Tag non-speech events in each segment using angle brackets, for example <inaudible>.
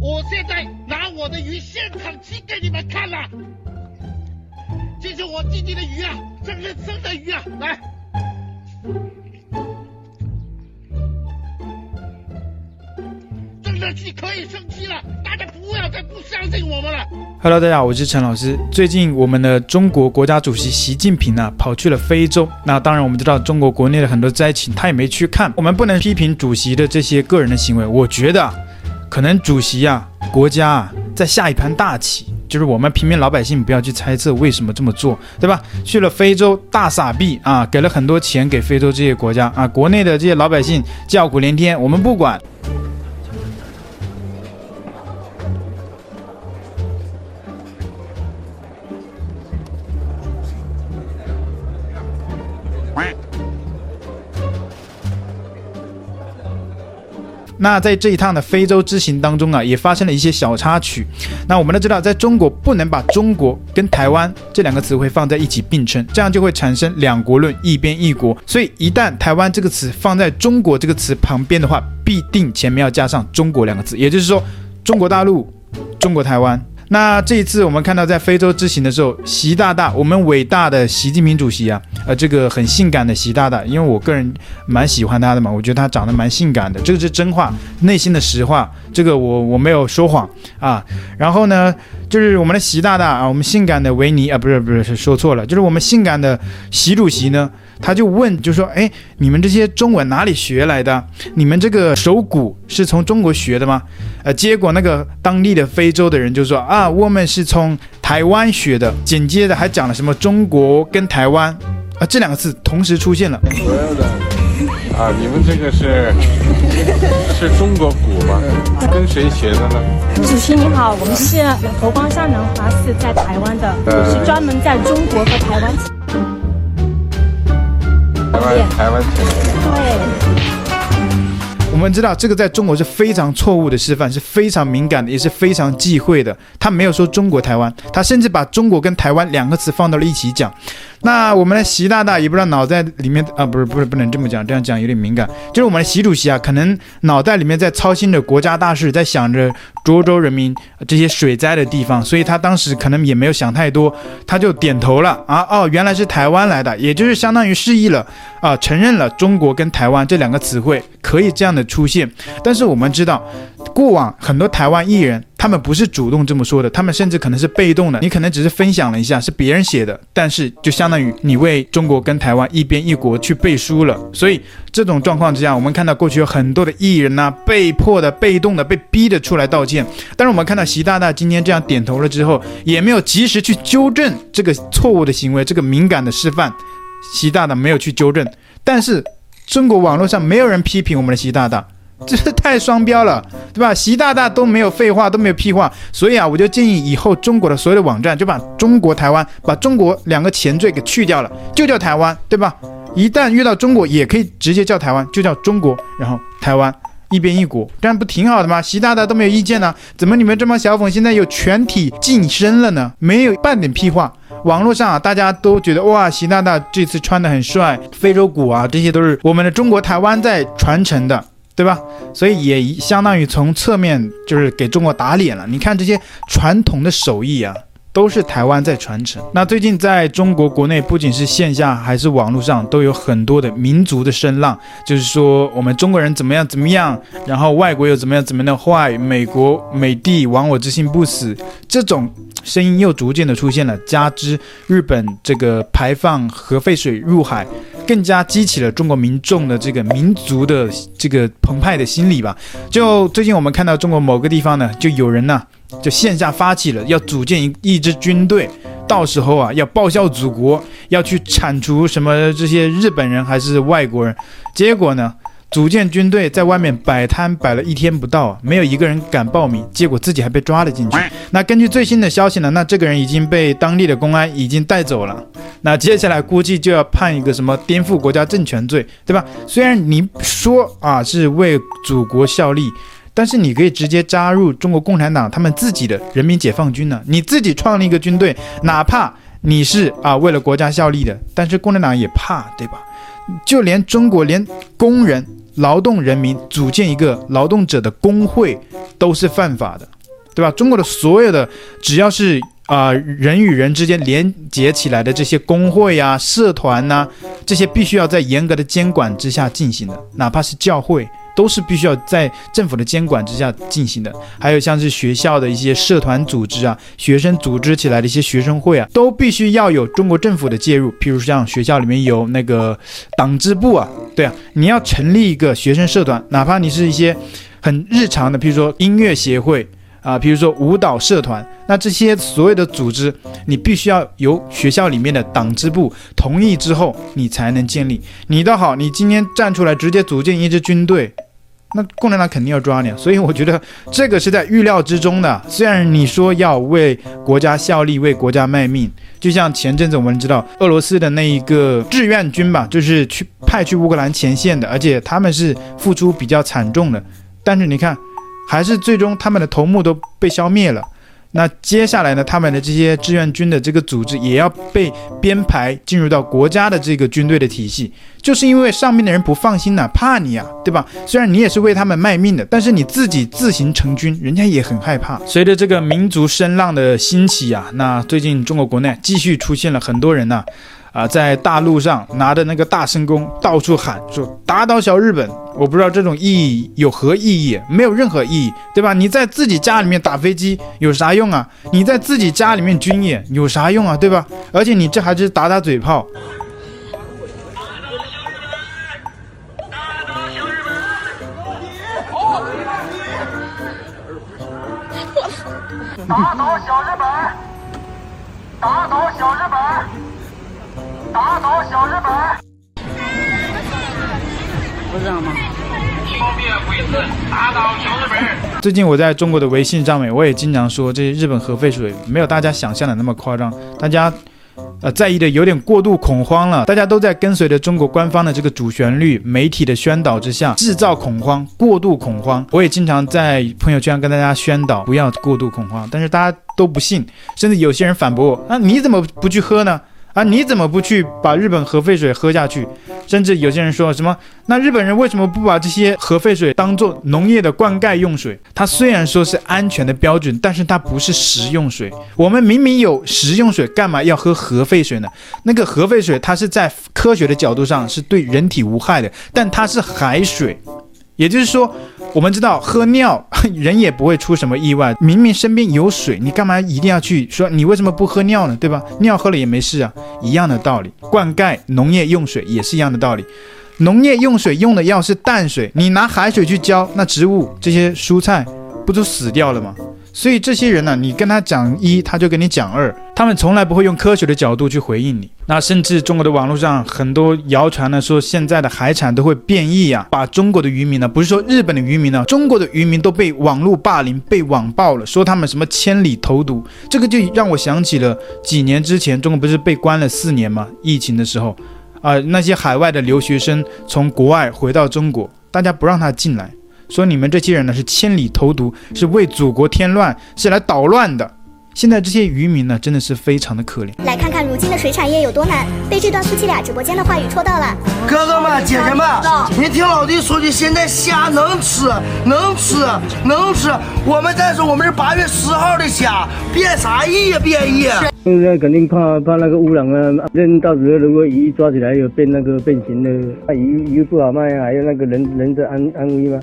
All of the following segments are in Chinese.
我现在拿我的鱼现场切给你们看了，这是我弟弟的鱼啊，这是生的鱼啊，来。生气可以生气了，大家不要再不相信我们了。Hello，大家好，我是陈老师。最近我们的中国国家主席习近平呢、啊，跑去了非洲。那当然，我们知道中国国内的很多灾情，他也没去看。我们不能批评主席的这些个人的行为。我觉得，可能主席啊，国家啊，在下一盘大棋，就是我们平民老百姓不要去猜测为什么这么做，对吧？去了非洲大撒币啊，给了很多钱给非洲这些国家啊，国内的这些老百姓叫苦连天，我们不管。那在这一趟的非洲之行当中啊，也发生了一些小插曲。那我们都知道，在中国不能把中国跟台湾这两个词汇放在一起并称，这样就会产生两国论、一边一国。所以一旦台湾这个词放在中国这个词旁边的话，必定前面要加上中国两个字，也就是说，中国大陆、中国台湾。那这一次我们看到在非洲之行的时候，习大大，我们伟大的习近平主席啊，呃，这个很性感的习大大，因为我个人蛮喜欢他的嘛，我觉得他长得蛮性感的，这个是真话，内心的实话，这个我我没有说谎啊。然后呢，就是我们的习大大啊，我们性感的维尼啊，不是不是，是说错了，就是我们性感的习主席呢。他就问，就说：“哎，你们这些中文哪里学来的？你们这个手鼓是从中国学的吗？”呃，结果那个当地的非洲的人就说：“啊，我们是从台湾学的。”紧接着还讲了什么中国跟台湾啊这两个字同时出现了。所有的啊，你们这个是是中国鼓吗？跟谁学的呢？主席你好，我们是佛光山南华寺在台湾的，我是专门在中国和台湾。台湾对我们知道这个在中国是非常错误的示范，是非常敏感的，也是非常忌讳的。他没有说中国台湾，他甚至把中国跟台湾两个词放到了一起讲。那我们的习大大也不知道脑袋里面啊，不是不是不能这么讲，这样讲有点敏感。就是我们的习主席啊，可能脑袋里面在操心着国家大事，在想着涿州人民这些水灾的地方，所以他当时可能也没有想太多，他就点头了啊，哦，原来是台湾来的，也就是相当于示意了啊，承认了中国跟台湾这两个词汇可以这样的出现。但是我们知道，过往很多台湾艺人。他们不是主动这么说的，他们甚至可能是被动的。你可能只是分享了一下，是别人写的，但是就相当于你为中国跟台湾一边一国去背书了。所以这种状况之下，我们看到过去有很多的艺人呐、被迫的、被动的、被逼的出来道歉。但是我们看到习大大今天这样点头了之后，也没有及时去纠正这个错误的行为，这个敏感的示范，习大大没有去纠正。但是中国网络上没有人批评我们的习大大。<laughs> 这是太双标了，对吧？习大大都没有废话，都没有屁话，所以啊，我就建议以后中国的所有的网站就把中国台湾，把中国两个前缀给去掉了，就叫台湾，对吧？一旦遇到中国，也可以直接叫台湾，就叫中国，然后台湾一边一国，这样不挺好的吗？习大大都没有意见呢，怎么你们这帮小粉现在又全体晋升了呢？没有半点屁话。网络上啊，大家都觉得哇，习大大这次穿得很帅，非洲鼓啊，这些都是我们的中国台湾在传承的。对吧？所以也相当于从侧面就是给中国打脸了。你看这些传统的手艺啊，都是台湾在传承。那最近在中国国内，不仅是线下还是网络上，都有很多的民族的声浪，就是说我们中国人怎么样怎么样，然后外国又怎么样怎么样的坏，美国美帝亡我之心不死，这种声音又逐渐的出现了。加之日本这个排放核废水入海。更加激起了中国民众的这个民族的这个澎湃的心理吧。就最近我们看到中国某个地方呢，就有人呢，就线下发起了要组建一一支军队，到时候啊要报效祖国，要去铲除什么这些日本人还是外国人。结果呢，组建军队在外面摆摊摆了一天不到，没有一个人敢报名，结果自己还被抓了进去。那根据最新的消息呢，那这个人已经被当地的公安已经带走了。那接下来估计就要判一个什么颠覆国家政权罪，对吧？虽然你说啊是为祖国效力，但是你可以直接加入中国共产党他们自己的人民解放军呢，你自己创立一个军队，哪怕你是啊为了国家效力的，但是共产党也怕，对吧？就连中国连工人。劳动人民组建一个劳动者的工会都是犯法的，对吧？中国的所有的只要是啊、人与人之间连接起来的这些工会呀、啊、社团呐、这些必须要在严格的监管之下进行的，哪怕是教会。都是必须要在政府的监管之下进行的，还有像是学校的一些社团组织啊，学生组织起来的一些学生会啊，都必须要有中国政府的介入。譬如像学校里面有那个党支部啊，对啊，你要成立一个学生社团，哪怕你是一些很日常的，譬如说音乐协会啊，比如说舞蹈社团，那这些所有的组织，你必须要由学校里面的党支部同意之后，你才能建立。你倒好，你今天站出来直接组建一支军队。那共产党肯定要抓你，所以我觉得这个是在预料之中的。虽然你说要为国家效力、为国家卖命，就像前阵子我们知道俄罗斯的那一个志愿军吧，就是去派去乌克兰前线的，而且他们是付出比较惨重的，但是你看，还是最终他们的头目都被消灭了。那接下来呢，他们的这些志愿军的这个组织也要被编排进入到国家的这个军队的体系，就是因为上面的人不放心呐、怕你啊，对吧？虽然你也是为他们卖命的，但是你自己自行成军，人家也很害怕。随着这个民族声浪的兴起啊，那最近中国国内继续出现了很多人呐、啊，在大陆上拿着那个大声公到处喊说打倒小日本，我不知道这种意义有何意义，没有任何意义，对吧？你在自己家里面打飞机有啥用啊？你在自己家里面军演有啥用啊？对吧？而且你这还是打打嘴炮。打倒小日本，打倒小日本。打倒小日本，不是这样吗？打倒小日本。最近我在中国的微信上面，我也经常说，这些日本核废水没有大家想象的那么夸张，大家呃在意的有点过度恐慌了。大家都在跟随着中国官方的这个主旋律，媒体的宣导之下制造恐慌，过度恐慌。我也经常在朋友圈跟大家宣导不要过度恐慌，但是大家都不信，甚至有些人反驳我：那你怎么不去喝呢？啊，你怎么不去把日本核废水喝下去？甚至有些人说什么，那日本人为什么不把这些核废水当做农业的灌溉用水？它虽然说是安全的标准，但是它不是食用水。我们明明有食用水，干嘛要喝核废水呢？那个核废水它是在科学的角度上是对人体无害的，但它是海水。也就是说，我们知道喝尿 <laughs> 人也不会出什么意外。明明身边有水，你干嘛一定要去说？你为什么不喝尿呢？对吧？尿喝了也没事啊，一样的道理。灌溉农业用水也是一样的道理。农业用水用的要是淡水，你拿海水去浇，那植物这些蔬菜不就死掉了吗？所以这些人呢、你跟他讲一，他就跟你讲二，他们从来不会用科学的角度去回应你。那甚至中国的网络上很多谣传呢，说现在的海产都会变异呀、把中国的渔民呢，不是说日本的渔民呢，中国的渔民都被网络霸凌、被网暴了，说他们什么千里投毒，这个就让我想起了几年之前，中国不是被关了四年吗？疫情的时候，啊、那些海外的留学生从国外回到中国，大家不让他进来。说你们这些人呢，是千里投毒，是为祖国添乱，是来捣乱的。现在这些渔民呢，真的是非常的可怜。来看看如今的水产业有多难，被这段夫妻俩直播间的话语戳到了。哥哥们、姐姐们，您听老弟说句，现在虾能吃，能吃，能吃。我们再说，我们是八月十号的虾，变啥意呀？变异。现在肯定怕怕那个污染啊，人到时候如果鱼抓起来有变那个变形的，那鱼鱼不好卖啊，还有那个人人的安安危吗？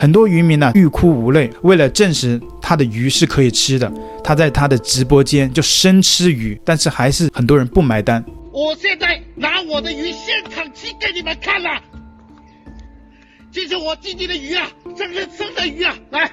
很多渔民呢、啊、欲哭无泪，为了证实他的鱼是可以吃的，他在他的直播间就生吃鱼，但是还是很多人不买单。我现在拿我的鱼现场吃给你们看了，这是我弟弟的鱼啊，这是生的鱼啊，来，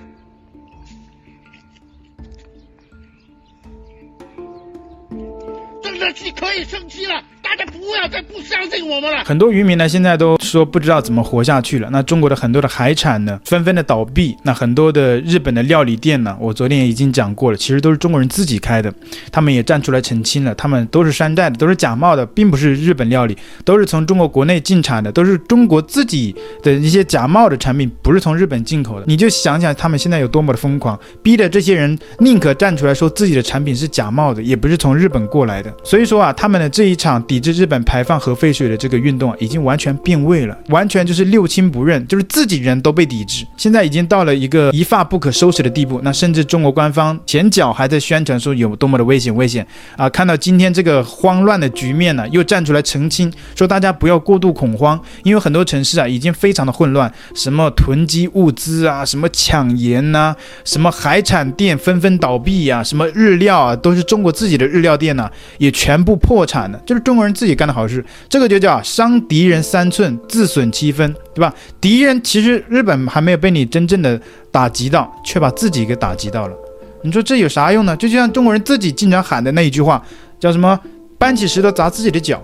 正在吃可以生吃了，大家不要再不相信我们了。很多渔民呢，现在都说不知道怎么活下去了。那中国的很多的海产呢，纷纷的倒闭。那很多的日本的料理店呢，我昨天也已经讲过了，其实都是中国人自己开的。他们也站出来澄清了，他们都是山寨的，都是假冒的，并不是日本料理，都是从中国国内进产的，都是中国自己的一些假冒的产品，不是从日本进口的。你就想想他们现在有多么的疯狂，逼得这些人宁可站出来说自己的产品是假冒的，也不是从日本过来的。所以说啊，他们的这一场抵制日本排放核废水的这个运动啊，已经完全变味了，完全就是六亲不认，就是自己人都被抵制，现在已经到了一个一发不可收拾的地步。那甚至中国官方前脚还在宣传说有多么的危险危险啊，看到今天这个慌乱的局面呢，又站出来澄清说大家不要过度恐慌，因为很多城市啊已经非常的混乱，什么囤积物资啊，什么抢盐呐、什么海产店纷纷倒闭呀、什么日料啊都是中国自己的日料店呐、也全部破产了，就是中国人自己干的好事，这个就叫伤敌人三寸，自损七分，对吧？敌人其实日本还没有被你真正的打击到，却把自己给打击到了。你说这有啥用呢？就像中国人自己经常喊的那一句话，叫什么“搬起石头砸自己的脚”，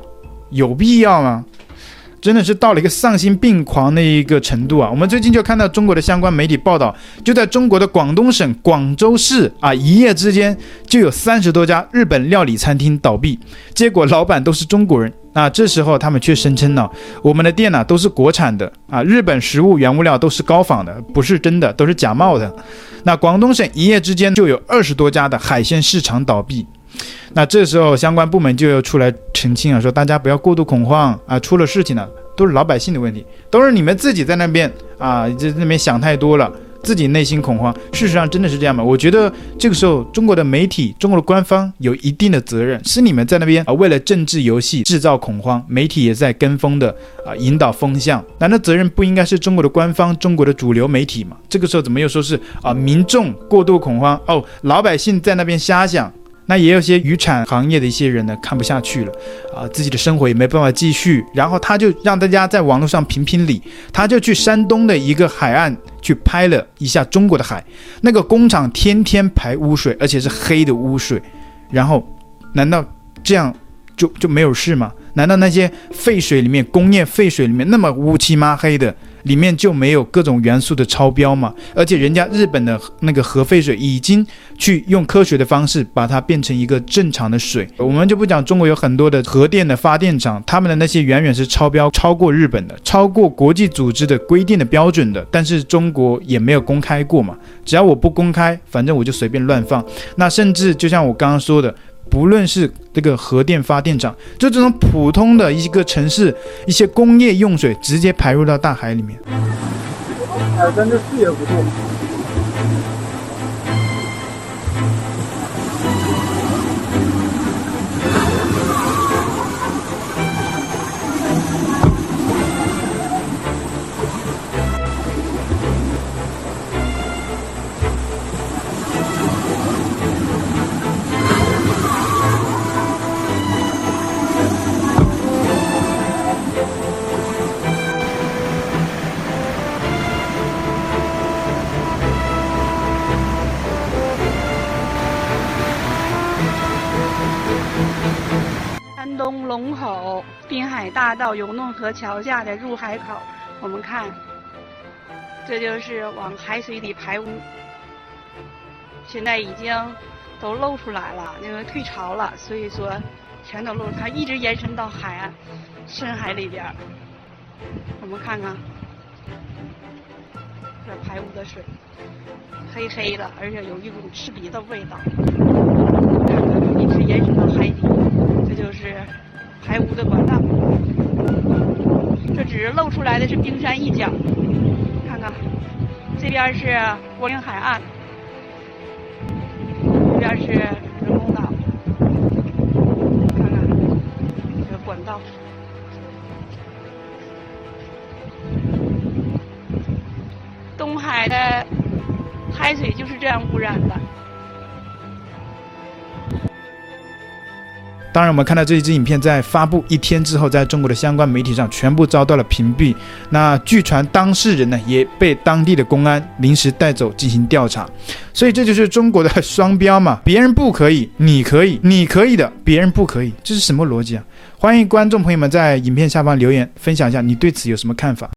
有必要吗？真的是到了一个丧心病狂的一个程度啊！我们最近就看到中国的相关媒体报道，就在中国的广东省广州市啊，一夜之间就有三十多家日本料理餐厅倒闭，结果老板都是中国人。那这时候他们却声称呢，我们的店呢都是国产的啊，日本食物原物料都是高仿的，不是真的，都是假冒的。那广东省一夜之间就有二十多家的海鲜市场倒闭。那这时候相关部门就要出来澄清啊，说大家不要过度恐慌啊，出了事情了都是老百姓的问题，都是你们自己在那边啊，在那边想太多了，自己内心恐慌。事实上真的是这样吗？我觉得这个时候中国的媒体、中国的官方有一定的责任，是你们在那边啊，为了政治游戏制造恐慌，媒体也在跟风的啊引导风向。难道责任不应该是中国的官方、中国的主流媒体吗？这个时候怎么又说是啊民众过度恐慌？哦，老百姓在那边瞎想。那也有些渔产行业的一些人呢，看不下去了，啊，自己的生活也没办法继续，然后他就让大家在网络上评评理，他就去山东的一个海岸去拍了一下中国的海，那个工厂天天排污水，而且是黑的污水，然后，难道这样就就没有事吗？难道那些废水里面，工业废水里面那么乌漆嘛黑的？里面就没有各种元素的超标嘛？而且人家日本的那个核废水已经去用科学的方式把它变成一个正常的水。我们就不讲中国有很多的核电的发电厂，他们的那些远远是超标，超过日本的，超过国际组织的规定的标准的。但是中国也没有公开过嘛，只要我不公开，反正我就随便乱放。那甚至就像我刚刚说的。不论是这个核电发电厂，就这种普通的一个城市，一些工业用水直接排入到大海里面。海，真的视野不错。东龙口滨海大道永弄河桥下的入海口，我们看，这就是往海水里排污，现在已经都露出来了，因为退潮了，所以说全都露，它一直延伸到海岸深海里边。我们看看，这排污的水黑黑的，而且有一股刺鼻的味道。一直延伸到海底，就是。排污的管道，这只是露出来的是冰山一角。看看，这边是国领海岸，这边是人工岛。看看这个管道，东海的海水就是这样污染的。当然，我们看到这一支影片在发布一天之后，在中国的相关媒体上全部遭到了屏蔽。那据传当事人呢也被当地的公安临时带走进行调查。所以这就是中国的双标嘛，别人不可以，你可以，你可以的，别人不可以，这是什么逻辑啊？欢迎观众朋友们在影片下方留言分享一下，你对此有什么看法？